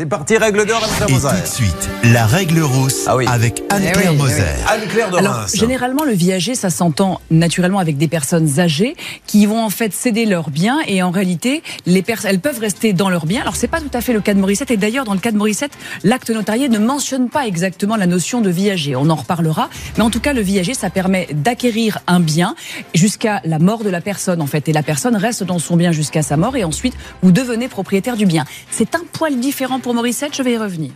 C'est parti, règle d'or, Anne-Claire Et Moser. tout de suite, la règle rousse Ah oui. avec Anne-Claire Eh oui, eh Moser. Anne-Claire de Alors, Reims. généralement, le viager, ça s'entend naturellement avec des personnes âgées qui vont en fait céder leurs biens et en réalité, les elles peuvent rester dans leurs biens. Alors, c'est pas tout à fait le cas de Morissette et d'ailleurs, dans le cas de Morissette, l'acte notarié ne mentionne pas exactement la notion de viager. On en reparlera, mais en tout cas, le viager, ça permet d'acquérir un bien jusqu'à la mort de la personne en fait, et la personne reste dans son bien jusqu'à sa mort et ensuite vous devenez propriétaire du bien. C'est un poil différent pour Morissette, je vais y revenir.